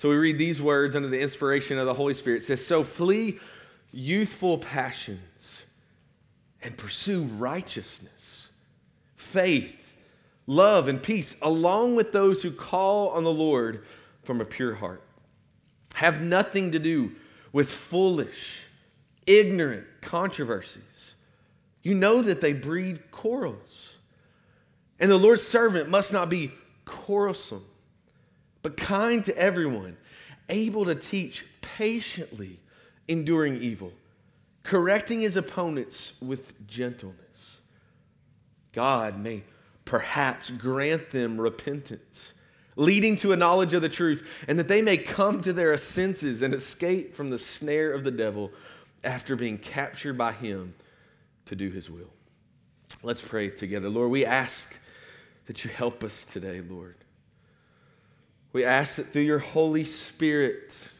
So we read these words under the inspiration of the Holy Spirit. It says, So flee youthful passions and pursue righteousness, faith, love, and peace, along with those who call on the Lord from a pure heart. Have nothing to do with foolish, ignorant controversies. You know that they breed quarrels. And the Lord's servant must not be quarrelsome but kind to everyone, able to teach patiently, enduring evil, correcting his opponents with gentleness. God may perhaps grant them repentance, leading to a knowledge of the truth, and that they may come to their senses and escape from the snare of the devil after being captured by him to do his will. Let's pray together. Lord, we ask that you help us today, Lord. We ask that through your Holy Spirit,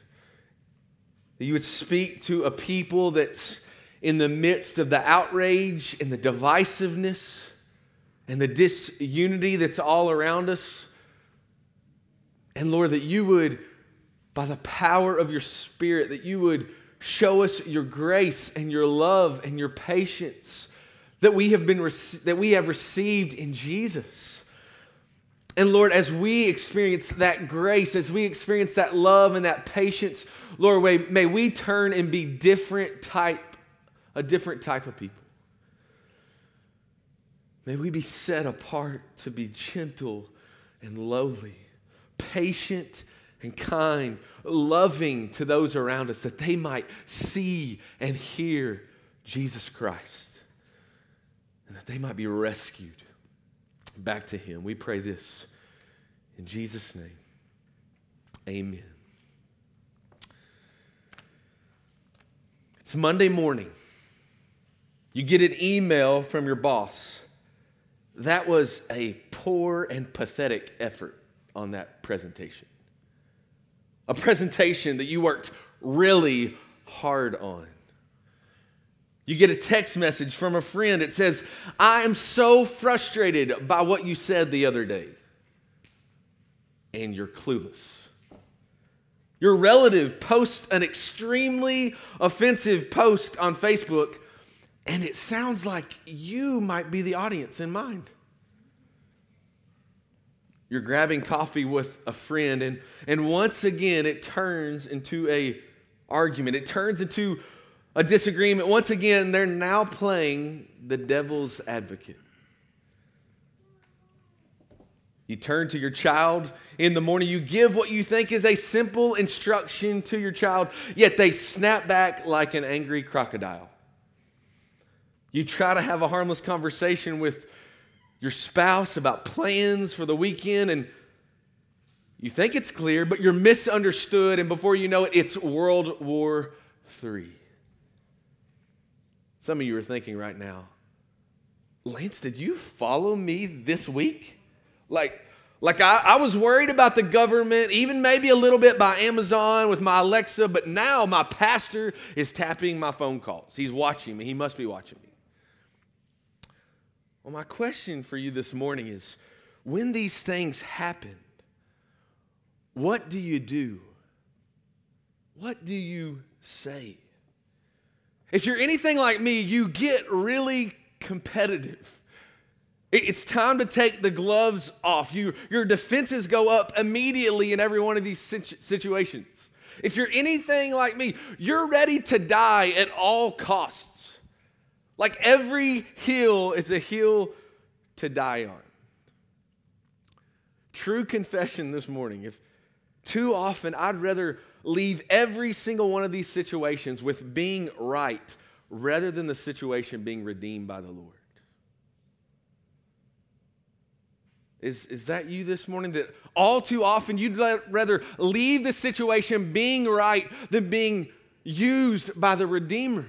that you would speak to a people that's in the midst of the outrage and the divisiveness and the disunity that's all around us. And Lord, that you would, by the power of your Spirit, that you would show us your grace and your love and your patience that we have been that we have received in Jesus. And Lord, as we experience that grace, as we experience that love and that patience, Lord, may we turn and be different type, a different type of people. May we be set apart to be gentle and lowly, patient and kind, loving to those around us, that they might see and hear Jesus Christ, and that they might be rescued back to Him. We pray this in Jesus' name. Amen. It's Monday morning. You get an email from your boss. That was a poor and pathetic effort on that presentation. A presentation that you worked really hard on. You get a text message from a friend. It says, I am so frustrated by what you said the other day. And you're clueless. Your relative posts an extremely offensive post on Facebook, and it sounds like you might be the audience in mind. You're grabbing coffee with a friend, and, and once again, it turns into a argument. It turns into a disagreement. Once again, they're now playing the devil's advocate. You turn to your child in the morning, you give what you think is a simple instruction to your child, yet they snap back like an angry crocodile. You try to have a harmless conversation with your spouse about plans for the weekend, and you think it's clear, but you're misunderstood, and before you know it, it's World War III. Some of you are thinking right now, Lance, did you follow me this week? Like, like I, I, was worried about the government, even maybe a little bit by Amazon with my Alexa, but now my pastor is tapping my phone calls. He's watching me. He must be watching me. Well, my question for you this morning is when these things happen, what do you do? What do you say? If you're anything like me, you get really competitive. It's time to take the gloves off. You, your defenses go up immediately in every one of these situations. If you're anything like me, you're ready to die at all costs. Like every hill is a hill to die on. True confession this morning. If too often I'd rather leave every single one of these situations with being right rather than the situation being redeemed by the Lord. Is, is that you this morning? That all too often you'd rather leave the situation being right than being used by the Redeemer.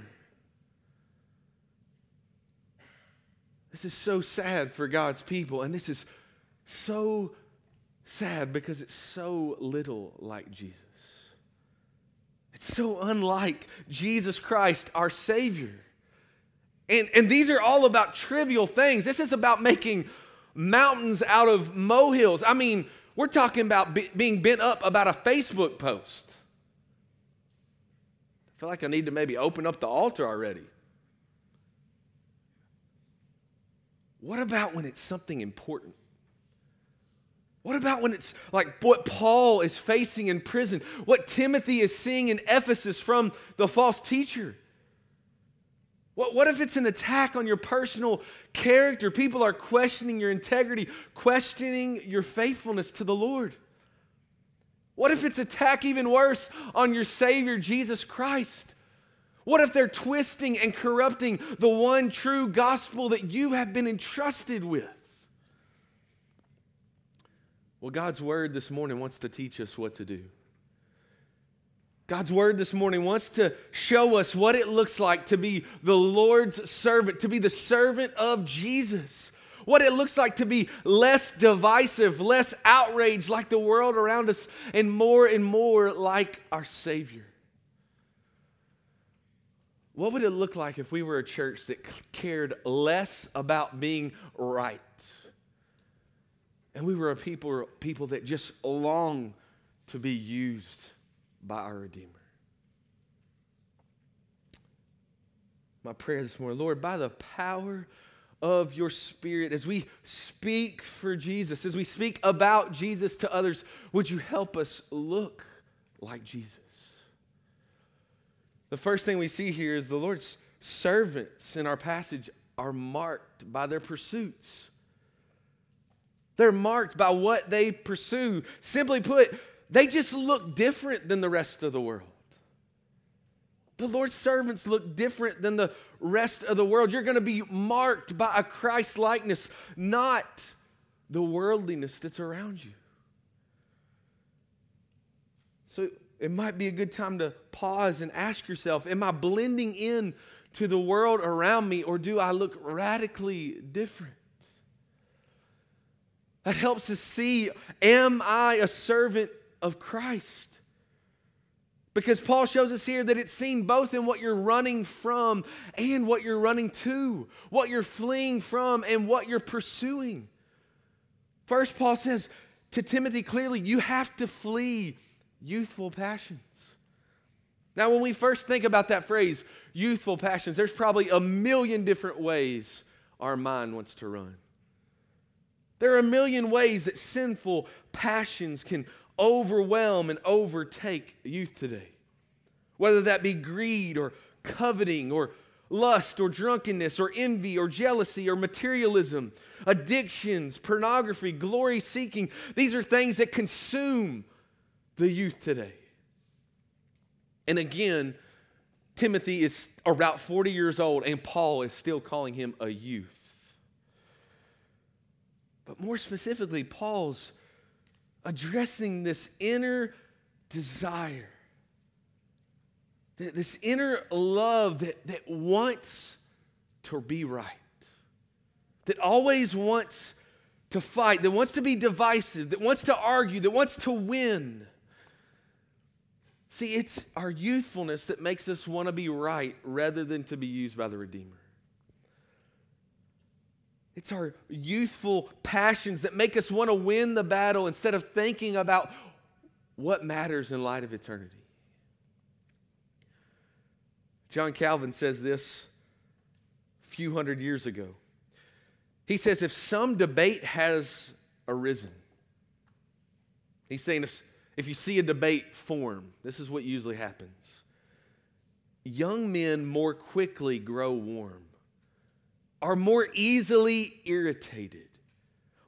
This is so sad for God's people, and this is so sad because it's so little like Jesus. It's so unlike Jesus Christ, our Savior. And, and these are all about trivial things. This is about making mountains out of molehills. I mean, We're talking about be, being bent up about a Facebook post. I feel like I need to maybe open up the altar already. What about when it's something important? What about when it's like what Paul is facing in prison, what Timothy is seeing in Ephesus from the false teacher? What, what if it's an attack on your personal character? People are questioning your integrity, questioning your faithfulness to the Lord. What if it's attack even worse on your Savior, Jesus Christ? What if they're twisting and corrupting the one true gospel that you have been entrusted with? Well, God's word this morning wants to teach us what to do. God's word this morning wants to show us what it looks like to be the Lord's servant, to be the servant of Jesus. What it looks like to be less divisive, less outraged like the world around us, and more and more like our Savior. What would it look like if we were a church that cared less about being right? And we were a people, people that just long to be used by our Redeemer. My prayer this morning, Lord, by the power of your Spirit, as we speak for Jesus, as we speak about Jesus to others, would you help us look like Jesus? The first thing we see here is the Lord's servants in our passage are marked by their pursuits. They're marked by what they pursue. Simply put, they just look different than the rest of the world. The Lord's servants look different than the rest of the world. You're going to be marked by a Christ likeness, not the worldliness that's around you. So it might be a good time to pause and ask yourself Am I blending in to the world around me, or do I look radically different? That helps us see Am I a servant of Christ? Because Paul shows us here that it's seen both in what you're running from and what you're running to, what you're fleeing from and what you're pursuing. First, Paul says to Timothy clearly, you have to flee youthful passions. Now, when we first think about that phrase, youthful passions, there's probably a million different ways our mind wants to run. There are a million ways that sinful passions can overwhelm and overtake youth today. Whether that be greed or coveting or lust or drunkenness or envy or jealousy or materialism, addictions, pornography, glory seeking. These are things that consume the youth today. And again, Timothy is about 40 years old, and Paul is still calling him a youth. But more specifically, Paul's addressing this inner desire, this inner love that, that wants to be right, that always wants to fight, that wants to be divisive, that wants to argue, that wants to win. See, it's our youthfulness that makes us want to be right rather than to be used by the Redeemer. It's our youthful passions that make us want to win the battle instead of thinking about what matters in light of eternity. John Calvin says this a few hundred years ago. He says, if some debate has arisen, he's saying if, if you see a debate form, this is what usually happens. Young men more quickly grow warm are more easily irritated,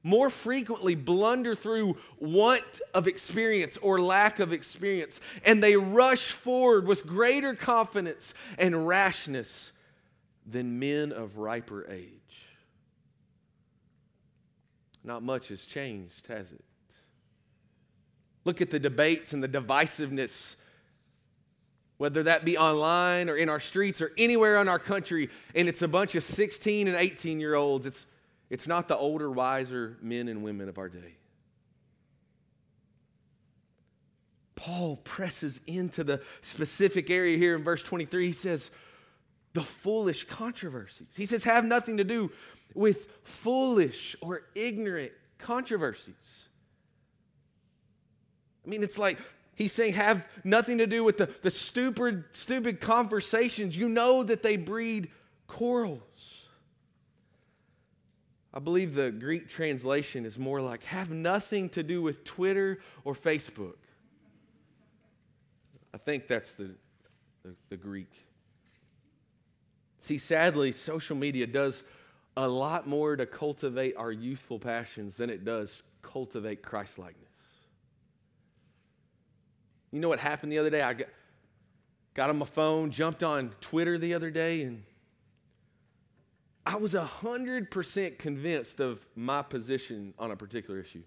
more frequently blunder through want of experience or lack of experience, and they rush forward with greater confidence and rashness than men of riper age. Not much has changed, has it? Look at the debates and the divisiveness whether that be online or in our streets or anywhere in our country, and it's a bunch of 16 and 18 year olds. It's, it's not the older, wiser men and women of our day. Paul presses into the specific area here in verse 23. He says, the foolish controversies. He says, have nothing to do with foolish or ignorant controversies. I mean, it's like he's saying have nothing to do with the, the stupid, stupid conversations. You know that they breed quarrels. I believe the Greek translation is more like have nothing to do with Twitter or Facebook. I think that's the, the, the Greek. See, sadly, social media does a lot more to cultivate our youthful passions than it does cultivate Christlikeness. You know what happened the other day? I got, got on my phone, jumped on Twitter the other day, and I was 100% convinced of my position on a particular issue.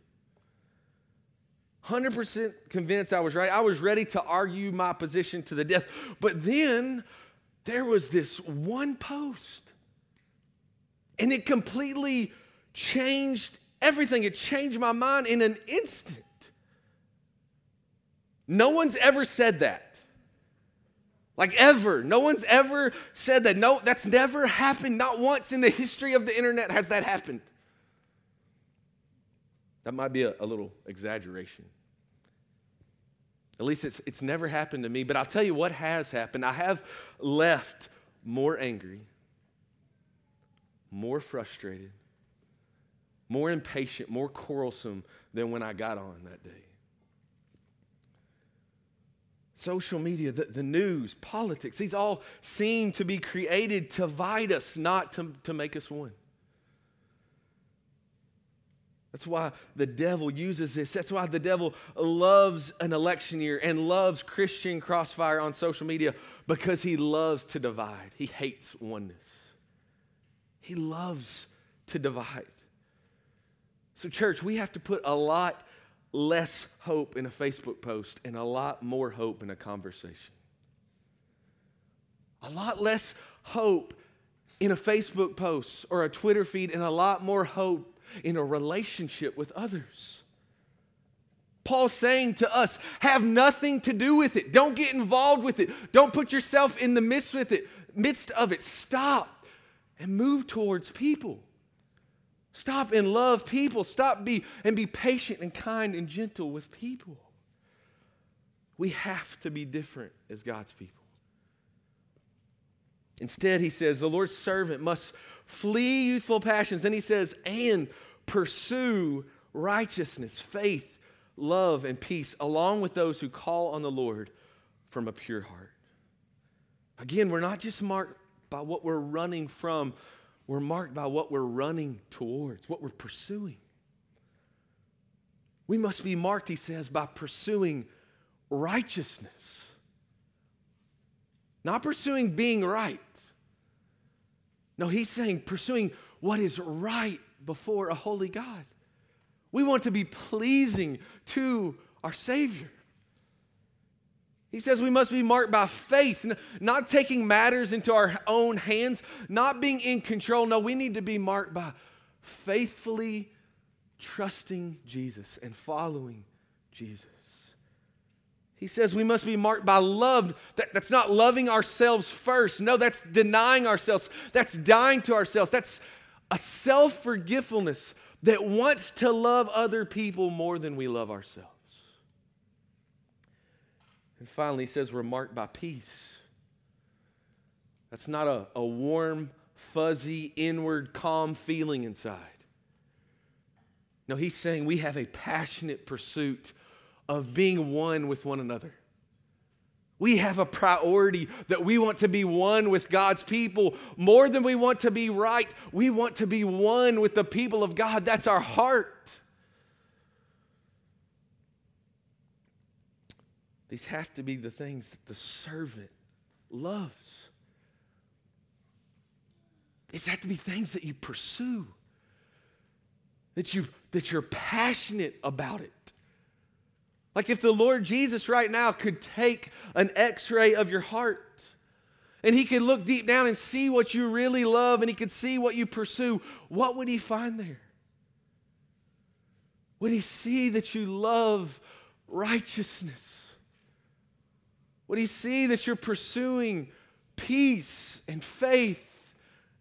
100% convinced I was right. I was ready to argue my position to the death. But then there was this one post, and it completely changed everything. It changed my mind in an instant. No one's ever said that. Like ever. No one's ever said that. No, that's never happened. Not once in the history of the internet has that happened. That might be a, a little exaggeration. At least it's, it's never happened to me. But I'll tell you what has happened. I have left more angry, more frustrated, more impatient, more quarrelsome than when I got on that day. Social media, the, the news, politics, these all seem to be created to divide us, not to, to make us one. That's why the devil uses this. That's why the devil loves an election year and loves Christian crossfire on social media because he loves to divide. He hates oneness. He loves to divide. So, church, we have to put a lot less hope in a Facebook post and a lot more hope in a conversation. A lot less hope in a Facebook post or a Twitter feed and a lot more hope in a relationship with others. Paul's saying to us, have nothing to do with it. Don't get involved with it. Don't put yourself in the midst with it, midst of it. Stop and move towards people. Stop and love people. Stop be and be patient and kind and gentle with people. We have to be different as God's people. Instead, he says, the Lord's servant must flee youthful passions. Then he says, and pursue righteousness, faith, love, and peace, along with those who call on the Lord from a pure heart. Again, we're not just marked by what we're running from, we're marked by what we're running towards, what we're pursuing. We must be marked, he says, by pursuing righteousness, not pursuing being right. No, he's saying pursuing what is right before a holy God. We want to be pleasing to our Savior. He says we must be marked by faith, not taking matters into our own hands, not being in control. No, we need to be marked by faithfully trusting Jesus and following Jesus. He says we must be marked by love. That, that's not loving ourselves first. No, that's denying ourselves. That's dying to ourselves. That's a self forgetfulness that wants to love other people more than we love ourselves. And finally, he says we're marked by peace. That's not a, a warm, fuzzy, inward, calm feeling inside. No, he's saying we have a passionate pursuit of being one with one another. We have a priority that we want to be one with God's people more than we want to be right. We want to be one with the people of God. That's our heart. These have to be the things that the servant loves. These have to be things that you pursue, that, you, that you're passionate about it. Like if the Lord Jesus right now could take an x ray of your heart and he could look deep down and see what you really love and he could see what you pursue, what would he find there? Would he see that you love righteousness? Would he see that you're pursuing peace and faith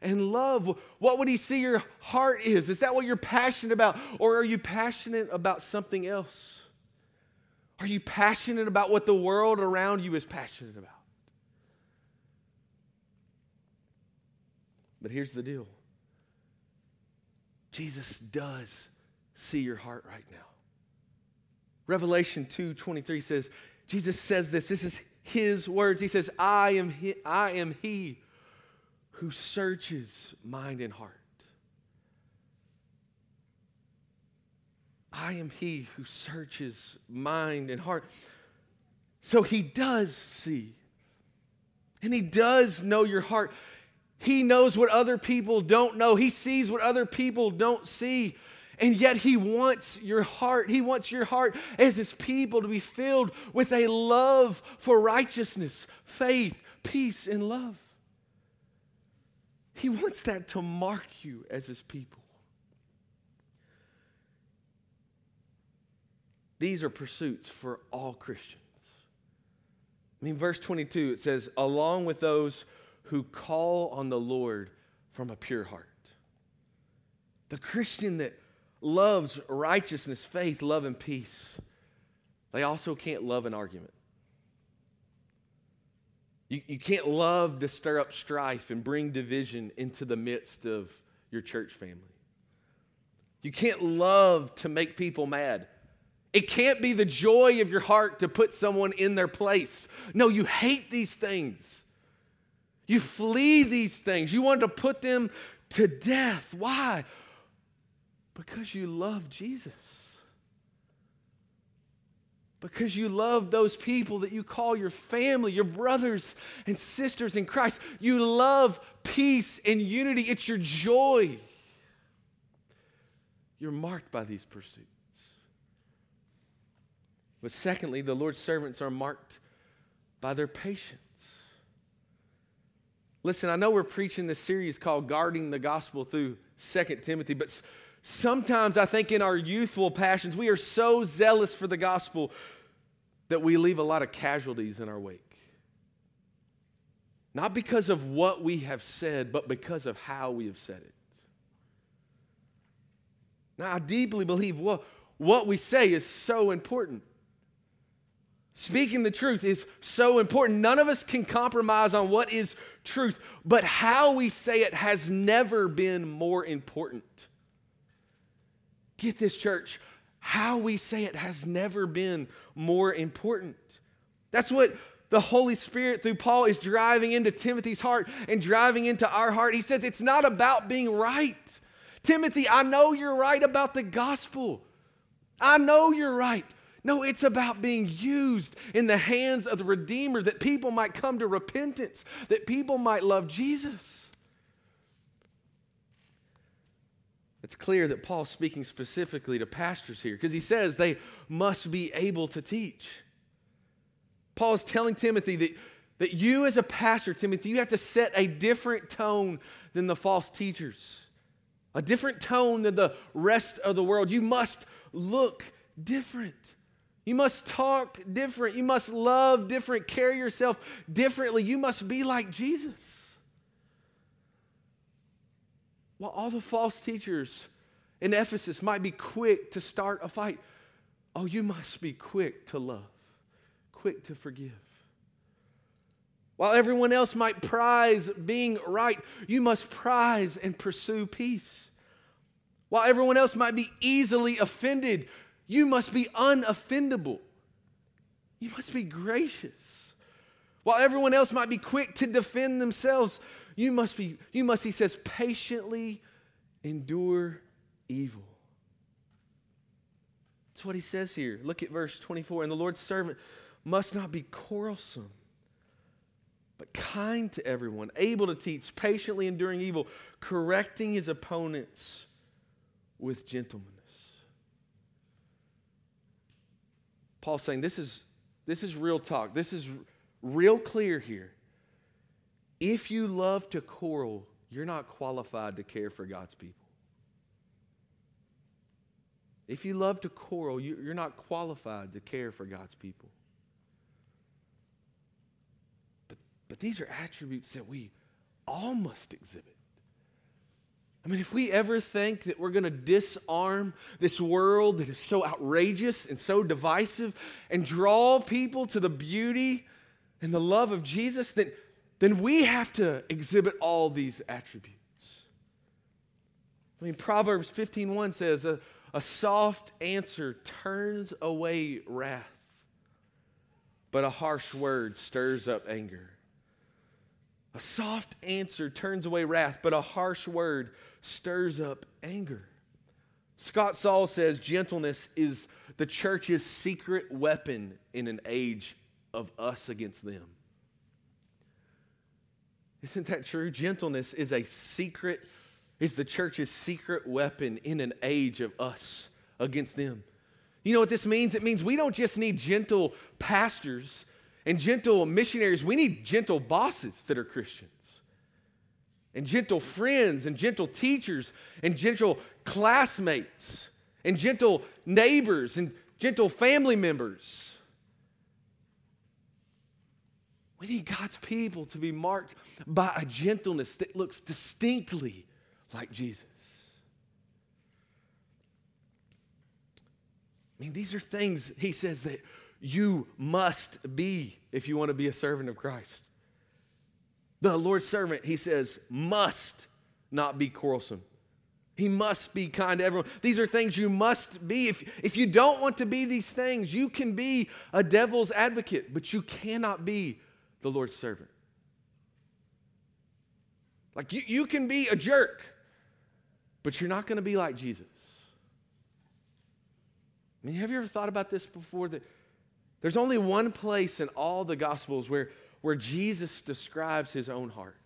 and love? What would he see your heart is? Is that what you're passionate about? Or are you passionate about something else? Are you passionate about what the world around you is passionate about? But here's the deal Jesus does see your heart right now. Revelation 2:23 says, Jesus says this. This is his words. He says, I am he, I am he who searches mind and heart. I am he who searches mind and heart. So he does see. And he does know your heart. He knows what other people don't know. He sees what other people don't see. And yet, He wants your heart. He wants your heart as His people to be filled with a love for righteousness, faith, peace, and love. He wants that to mark you as His people. These are pursuits for all Christians. I mean, verse 22, it says, along with those who call on the Lord from a pure heart. The Christian that loves righteousness, faith, love, and peace, they also can't love an argument. You, you can't love to stir up strife and bring division into the midst of your church family. You can't love to make people mad. It can't be the joy of your heart to put someone in their place. No, you hate these things. You flee these things. You want to put them to death. Why? Because you love Jesus. Because you love those people that you call your family, your brothers and sisters in Christ. You love peace and unity. It's your joy. You're marked by these pursuits. But secondly, the Lord's servants are marked by their patience. Listen, I know we're preaching this series called Guarding the Gospel through Second Timothy, but sometimes I think in our youthful passions, we are so zealous for the gospel that we leave a lot of casualties in our wake. Not because of what we have said, but because of how we have said it. Now, I deeply believe what, what we say is so important. Speaking the truth is so important. None of us can compromise on what is truth, but how we say it has never been more important. Get this, church. How we say it has never been more important. That's what the Holy Spirit through Paul is driving into Timothy's heart and driving into our heart. He says it's not about being right. Timothy, I know you're right about the gospel. I know you're right. No, it's about being used in the hands of the Redeemer that people might come to repentance, that people might love Jesus. It's clear that Paul's speaking specifically to pastors here because he says they must be able to teach. Paul is telling Timothy that, that you, as a pastor, Timothy, you have to set a different tone than the false teachers, a different tone than the rest of the world. You must look different. You must talk different. You must love different, carry yourself differently. You must be like Jesus. While all the false teachers in Ephesus might be quick to start a fight, oh, you must be quick to love, quick to forgive. While everyone else might prize being right, you must prize and pursue peace. While everyone else might be easily offended, you must be unoffendable. You must be gracious. While everyone else might be quick to defend themselves, you must be, you must, he says, patiently endure evil. That's what he says here. Look at verse 24. And the Lord's servant must not be quarrelsome, but kind to everyone, able to teach, patiently enduring evil, correcting his opponents with gentleness. Paul's saying this is, this is real talk. This is real clear here. If you love to quarrel, you're not qualified to care for God's people. If you love to quarrel, you're not qualified to care for God's people. But, but these are attributes that we all must exhibit. I mean, if we ever think that we're going to disarm this world that is so outrageous and so divisive and draw people to the beauty and the love of Jesus, then, then we have to exhibit all these attributes. I mean, Proverbs 15:1 says, a, a soft answer turns away wrath, but a harsh word stirs up anger. A soft answer turns away wrath, but a harsh word stirs up anger. Scott Sauls says gentleness is the church's secret weapon in an age of us against them. Isn't that true? Gentleness is a secret, is the church's secret weapon in an age of us against them. You know what this means? It means we don't just need gentle pastors and gentle missionaries, we need gentle bosses that are Christians and gentle friends and gentle teachers and gentle classmates and gentle neighbors and gentle family members. We need God's people to be marked by a gentleness that looks distinctly like Jesus. I mean, these are things he says that you must be if you want to be a servant of Christ. The Lord's servant, he says, must not be quarrelsome. He must be kind to everyone. These are things you must be. If, if you don't want to be these things, you can be a devil's advocate, but you cannot be the Lord's servant. Like you, you can be a jerk, but you're not going to be like Jesus. I mean, have you ever thought about this before? That there's only one place in all the Gospels where where Jesus describes his own heart.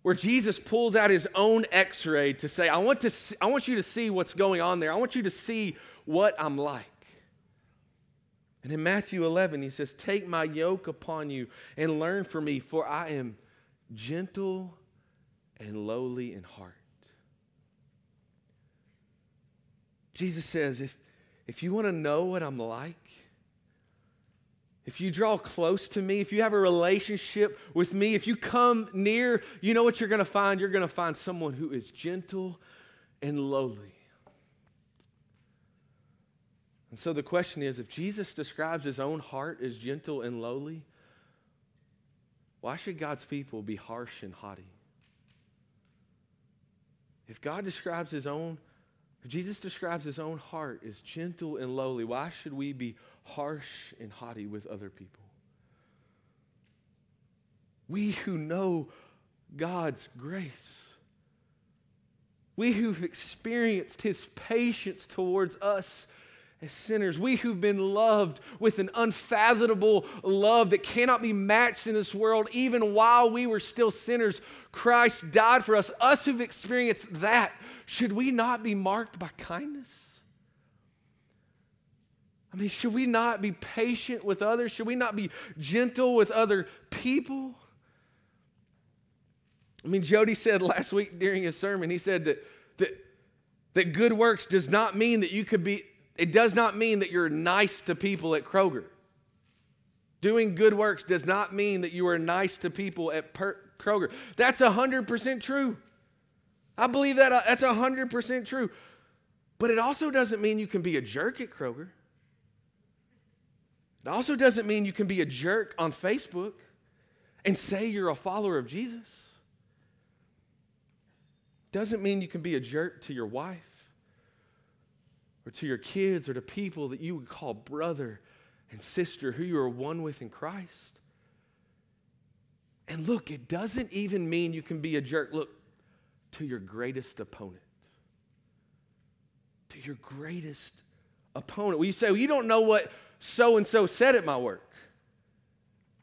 Where Jesus pulls out his own x ray to say, I want, to see, I want you to see what's going on there. I want you to see what I'm like. And in Matthew 11, he says, Take my yoke upon you and learn from me, for I am gentle and lowly in heart. Jesus says, If, if you want to know what I'm like, if you draw close to me, if you have a relationship with me, if you come near, you know what you're going to find? You're going to find someone who is gentle and lowly. And so the question is if Jesus describes his own heart as gentle and lowly, why should God's people be harsh and haughty? If God describes his own, if Jesus describes his own heart as gentle and lowly, why should we be harsh and haughty with other people. We who know God's grace, we who've experienced his patience towards us as sinners, we who've been loved with an unfathomable love that cannot be matched in this world, even while we were still sinners, Christ died for us. Us who've experienced that, should we not be marked by kindness? I mean, should we not be patient with others? Should we not be gentle with other people? I mean, Jody said last week during his sermon, he said that, that, that good works does not mean that you could be, it does not mean that you're nice to people at Kroger. Doing good works does not mean that you are nice to people at per- Kroger. That's 100% true. I believe that uh, that's 100% true. But it also doesn't mean you can be a jerk at Kroger. It also doesn't mean you can be a jerk on Facebook and say you're a follower of Jesus. Doesn't mean you can be a jerk to your wife or to your kids or to people that you would call brother and sister who you are one with in Christ. And look, it doesn't even mean you can be a jerk, look, to your greatest opponent. To your greatest opponent. Well, you say, well, you don't know what so and so said at my work.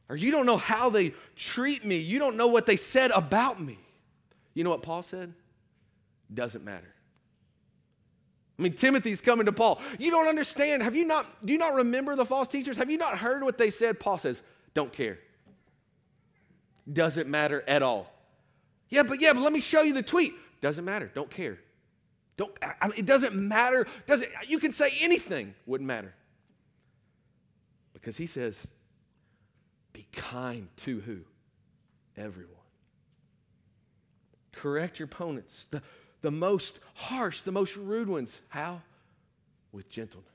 Or you don't know how they treat me. You don't know what they said about me. You know what Paul said? Doesn't matter. I mean, Timothy's coming to Paul. You don't understand. Have you not, do you not remember the false teachers? Have you not heard what they said? Paul says, don't care. Doesn't matter at all. Yeah, but yeah, but let me show you the tweet. Doesn't matter. Don't care. Don't, I, it doesn't matter. Doesn't, you can say anything, wouldn't matter. Because he says, be kind to who? Everyone. Correct your opponents, the, the most harsh, the most rude ones. How? With gentleness.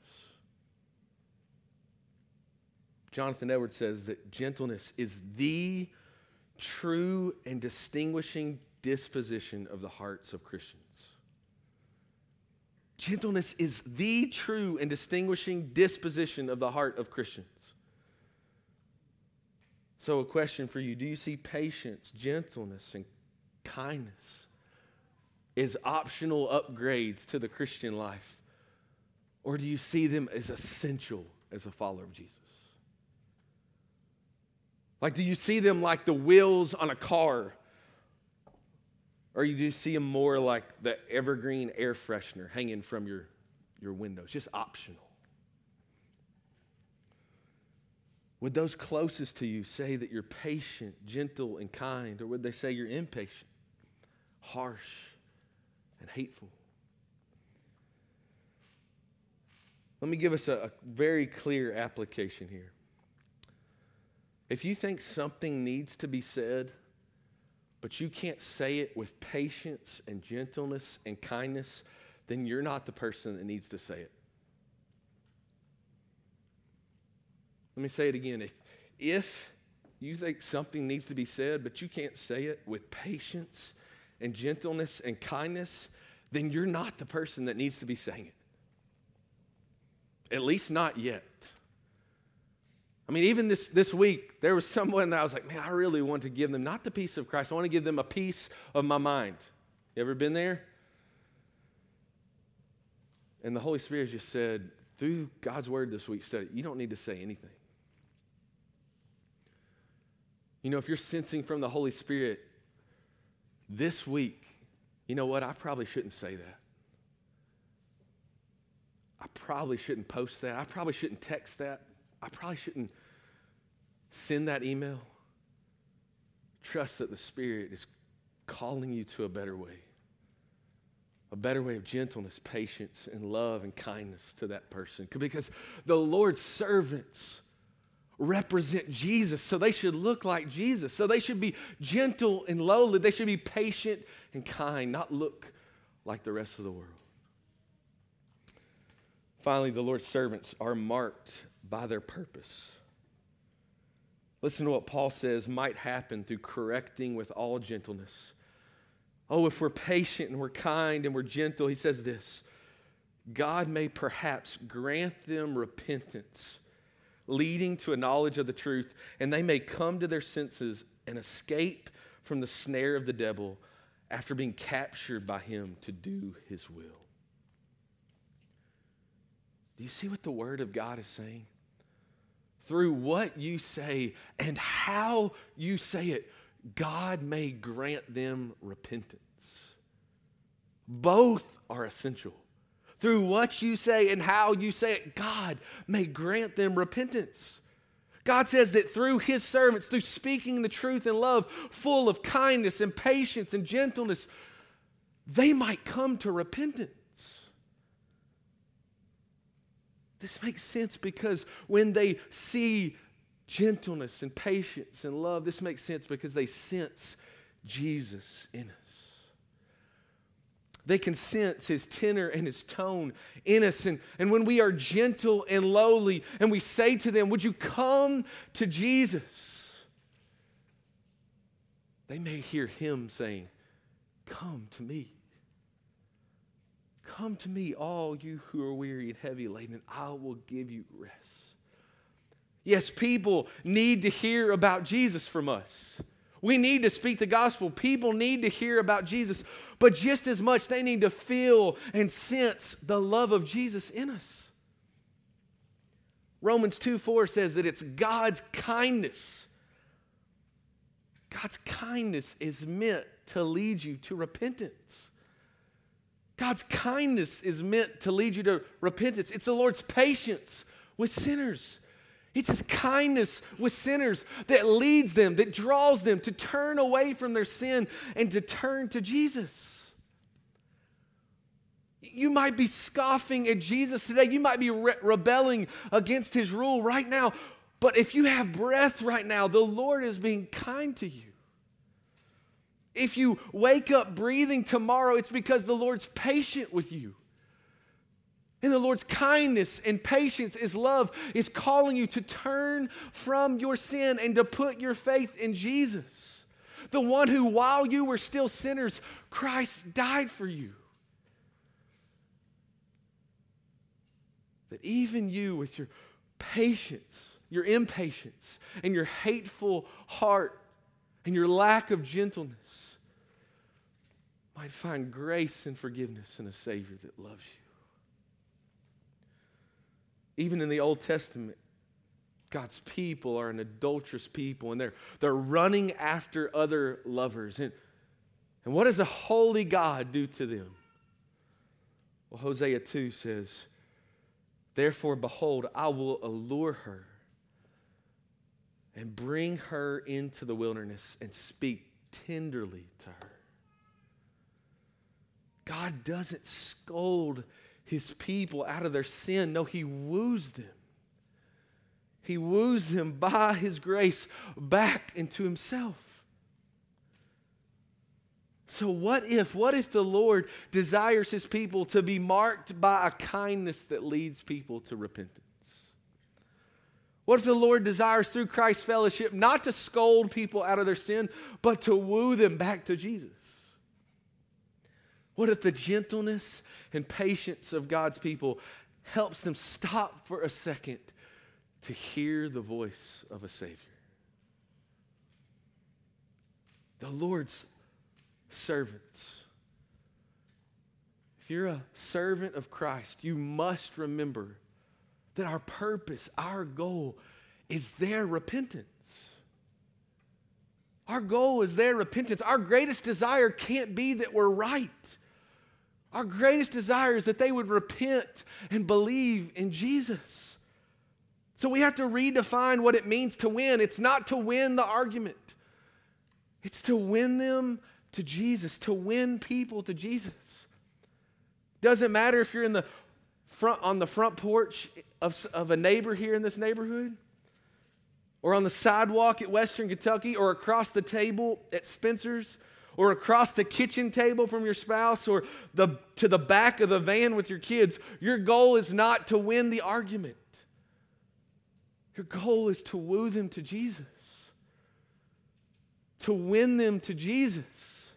Jonathan Edwards says that gentleness is the true and distinguishing disposition of the hearts of Christians. Gentleness is the true and distinguishing disposition of the heart of Christians. So, a question for you Do you see patience, gentleness, and kindness as optional upgrades to the Christian life? Or do you see them as essential as a follower of Jesus? Like, do you see them like the wheels on a car? Or you do see them more like the evergreen air freshener hanging from your, your windows, just optional? Would those closest to you say that you're patient, gentle, and kind? Or would they say you're impatient, harsh, and hateful? Let me give us a, a very clear application here. If you think something needs to be said, but you can't say it with patience and gentleness and kindness, then you're not the person that needs to say it. Let me say it again. If, if you think something needs to be said, but you can't say it with patience and gentleness and kindness, then you're not the person that needs to be saying it. At least not yet. I mean, even this, this week, there was someone that I was like, man, I really want to give them not the peace of Christ, I want to give them a piece of my mind. You ever been there? And the Holy Spirit just said, through God's word this week study, you don't need to say anything. You know, if you're sensing from the Holy Spirit this week, you know what? I probably shouldn't say that. I probably shouldn't post that. I probably shouldn't text that. I probably shouldn't send that email. Trust that the Spirit is calling you to a better way a better way of gentleness, patience, and love and kindness to that person. Because the Lord's servants represent Jesus, so they should look like Jesus. So they should be gentle and lowly. They should be patient and kind, not look like the rest of the world. Finally, the Lord's servants are marked by their purpose. Listen to what Paul says might happen through correcting with all gentleness. Oh, if we're patient and we're kind and we're gentle, he says this God may perhaps grant them repentance, leading to a knowledge of the truth, and they may come to their senses and escape from the snare of the devil after being captured by him to do his will. Do you see what the Word of God is saying? through what you say and how you say it, God may grant them repentance. Both are essential. Through what you say and how you say it, God may grant them repentance. God says that through his servants, through speaking the truth in love, full of kindness and patience and gentleness, they might come to repentance. This makes sense because when they see gentleness and patience and love, this makes sense because they sense Jesus in us. They can sense his tenor and his tone in us. And, and when we are gentle and lowly and we say to them, Would you come to Jesus? They may hear him saying, Come to me. Come to me, all you who are weary and heavy laden, and I will give you rest. Yes, people need to hear about Jesus from us. We need to speak the gospel. People need to hear about Jesus, but just as much, they need to feel and sense the love of Jesus in us. Romans 2 4 says that it's God's kindness. God's kindness is meant to lead you to repentance. God's kindness is meant to lead you to repentance. It's the Lord's patience with sinners. It's His kindness with sinners that leads them, that draws them to turn away from their sin and to turn to Jesus. You might be scoffing at Jesus today. You might be re- rebelling against His rule right now. But if you have breath right now, the Lord is being kind to you. If you wake up breathing tomorrow, it's because the Lord's patient with you. And the Lord's kindness and patience, His love, is calling you to turn from your sin and to put your faith in Jesus, the one who, while you were still sinners, Christ died for you. That even you, with your patience, your impatience, and your hateful heart, and your lack of gentleness, might find grace and forgiveness in a Savior that loves you. Even in the Old Testament, God's people are an adulterous people and they're, they're running after other lovers. And, and what does a holy God do to them? Well, Hosea 2 says, Therefore, behold, I will allure her and bring her into the wilderness and speak tenderly to her. God doesn't scold his people out of their sin. No, he woos them. He woos them by his grace back into himself. So, what if, what if the Lord desires his people to be marked by a kindness that leads people to repentance? What if the Lord desires through Christ's fellowship not to scold people out of their sin, but to woo them back to Jesus? What if the gentleness and patience of God's people helps them stop for a second to hear the voice of a Savior? The Lord's servants. If you're a servant of Christ, you must remember that our purpose, our goal, is their repentance. Our goal is their repentance. Our greatest desire can't be that we're right. Our greatest desire is that they would repent and believe in Jesus. So we have to redefine what it means to win. It's not to win the argument, it's to win them to Jesus, to win people to Jesus. Doesn't matter if you're in the front on the front porch of, of a neighbor here in this neighborhood, or on the sidewalk at Western Kentucky, or across the table at Spencer's or across the kitchen table from your spouse or the, to the back of the van with your kids, your goal is not to win the argument. Your goal is to woo them to Jesus, to win them to Jesus.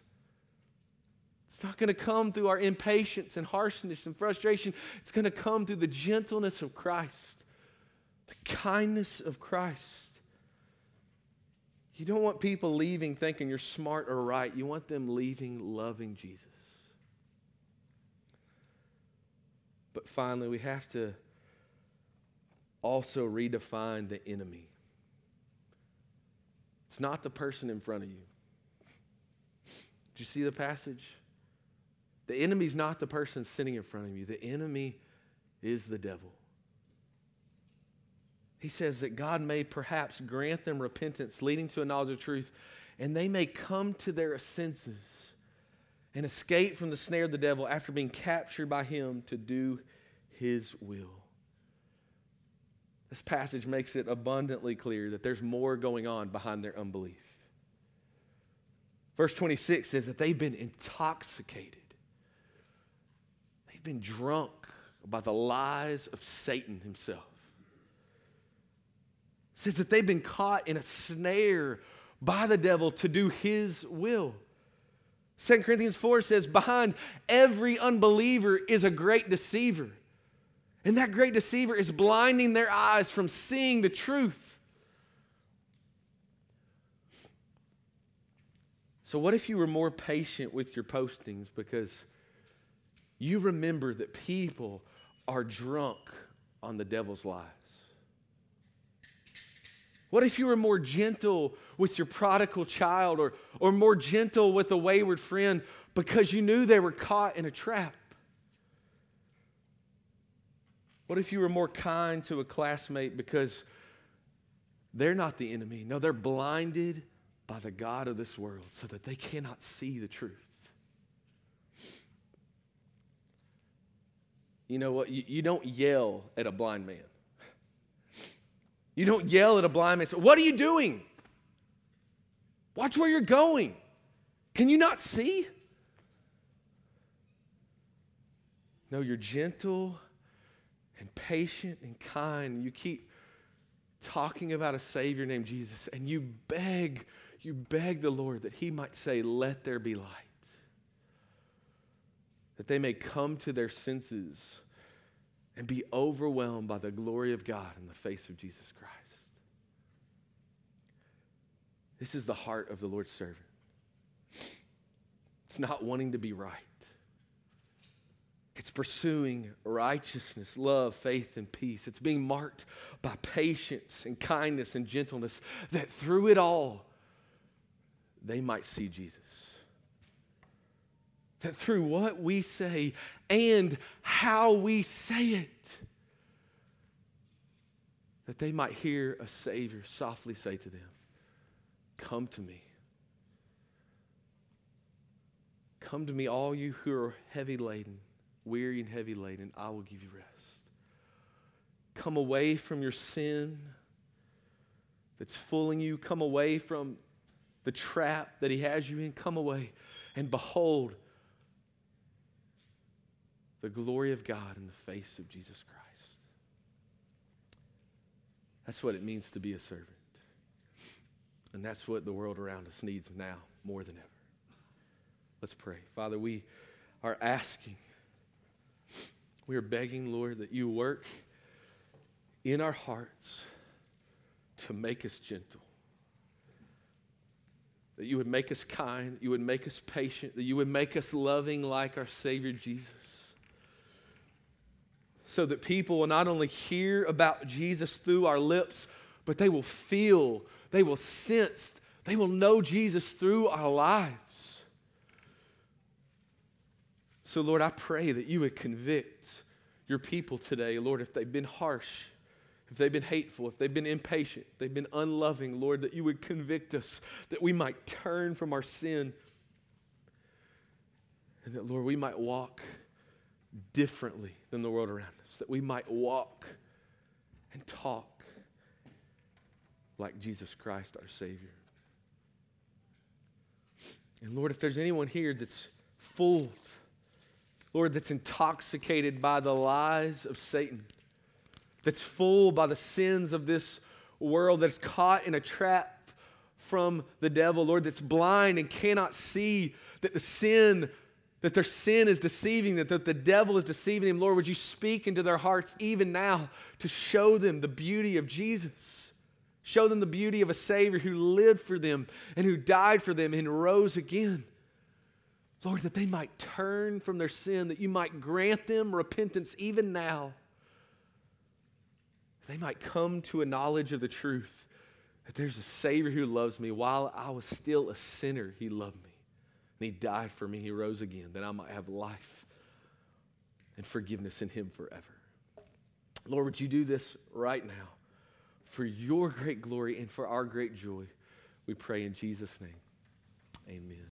It's not going to come through our impatience and harshness and frustration. It's going to come through the gentleness of Christ, the kindness of Christ. You don't want people leaving thinking you're smart or right. You want them leaving loving Jesus. But finally, we have to also redefine the enemy. It's not the person in front of you. Do you see the passage? The enemy's not the person sitting in front of you, the enemy is the devil. He says that God may perhaps grant them repentance leading to a knowledge of truth, and they may come to their senses and escape from the snare of the devil after being captured by him to do his will. This passage makes it abundantly clear that there's more going on behind their unbelief. Verse 26 says that they've been intoxicated, they've been drunk by the lies of Satan himself says that they've been caught in a snare by the devil to do his will. 2 Corinthians 4 says, Behind every unbeliever is a great deceiver. And that great deceiver is blinding their eyes from seeing the truth. So, what if you were more patient with your postings because you remember that people are drunk on the devil's lies? What if you were more gentle with your prodigal child or, or more gentle with a wayward friend because you knew they were caught in a trap? What if you were more kind to a classmate because they're not the enemy? No, they're blinded by the God of this world so that they cannot see the truth. You know what? You, you don't yell at a blind man. You don't yell at a blind man, say, What are you doing? Watch where you're going. Can you not see? No, you're gentle and patient and kind. You keep talking about a Savior named Jesus, and you beg, you beg the Lord that He might say, Let there be light. That they may come to their senses and be overwhelmed by the glory of God in the face of Jesus Christ. This is the heart of the Lord's servant. It's not wanting to be right. It's pursuing righteousness, love, faith, and peace. It's being marked by patience and kindness and gentleness, that through it all, they might see Jesus. That through what we say and how we say it, that they might hear a Savior softly say to them, Come to me. Come to me, all you who are heavy laden weary and heavy laden, I will give you rest. Come away from your sin that's fooling you. Come away from the trap that He has you in. Come away and behold the glory of God in the face of Jesus Christ. That's what it means to be a servant. And that's what the world around us needs now more than ever. Let's pray. Father, we are asking we are begging, Lord, that you work in our hearts to make us gentle. That you would make us kind, that you would make us patient, that you would make us loving like our Savior Jesus. So that people will not only hear about Jesus through our lips, but they will feel, they will sense, they will know Jesus through our lives. So, Lord, I pray that you would convict your people today, Lord, if they've been harsh, if they've been hateful, if they've been impatient, they've been unloving, Lord, that you would convict us, that we might turn from our sin, and that, Lord, we might walk differently than the world around us, that we might walk and talk like Jesus Christ, our Savior. And Lord, if there's anyone here that's fooled, Lord, that's intoxicated by the lies of Satan, that's fooled by the sins of this world, that's caught in a trap from the devil, Lord, that's blind and cannot see that the sin, that their sin is deceiving, that, that the devil is deceiving them. Lord, would you speak into their hearts even now to show them the beauty of Jesus? Show them the beauty of a Savior who lived for them and who died for them and rose again. Lord, that they might turn from their sin, that you might grant them repentance even now. They might come to a knowledge of the truth that there's a Savior who loves me. While I was still a sinner, He loved me. And He died for me. He rose again, that I might have life and forgiveness in Him forever. Lord, would you do this right now for your great glory and for our great joy? We pray in Jesus' name. Amen.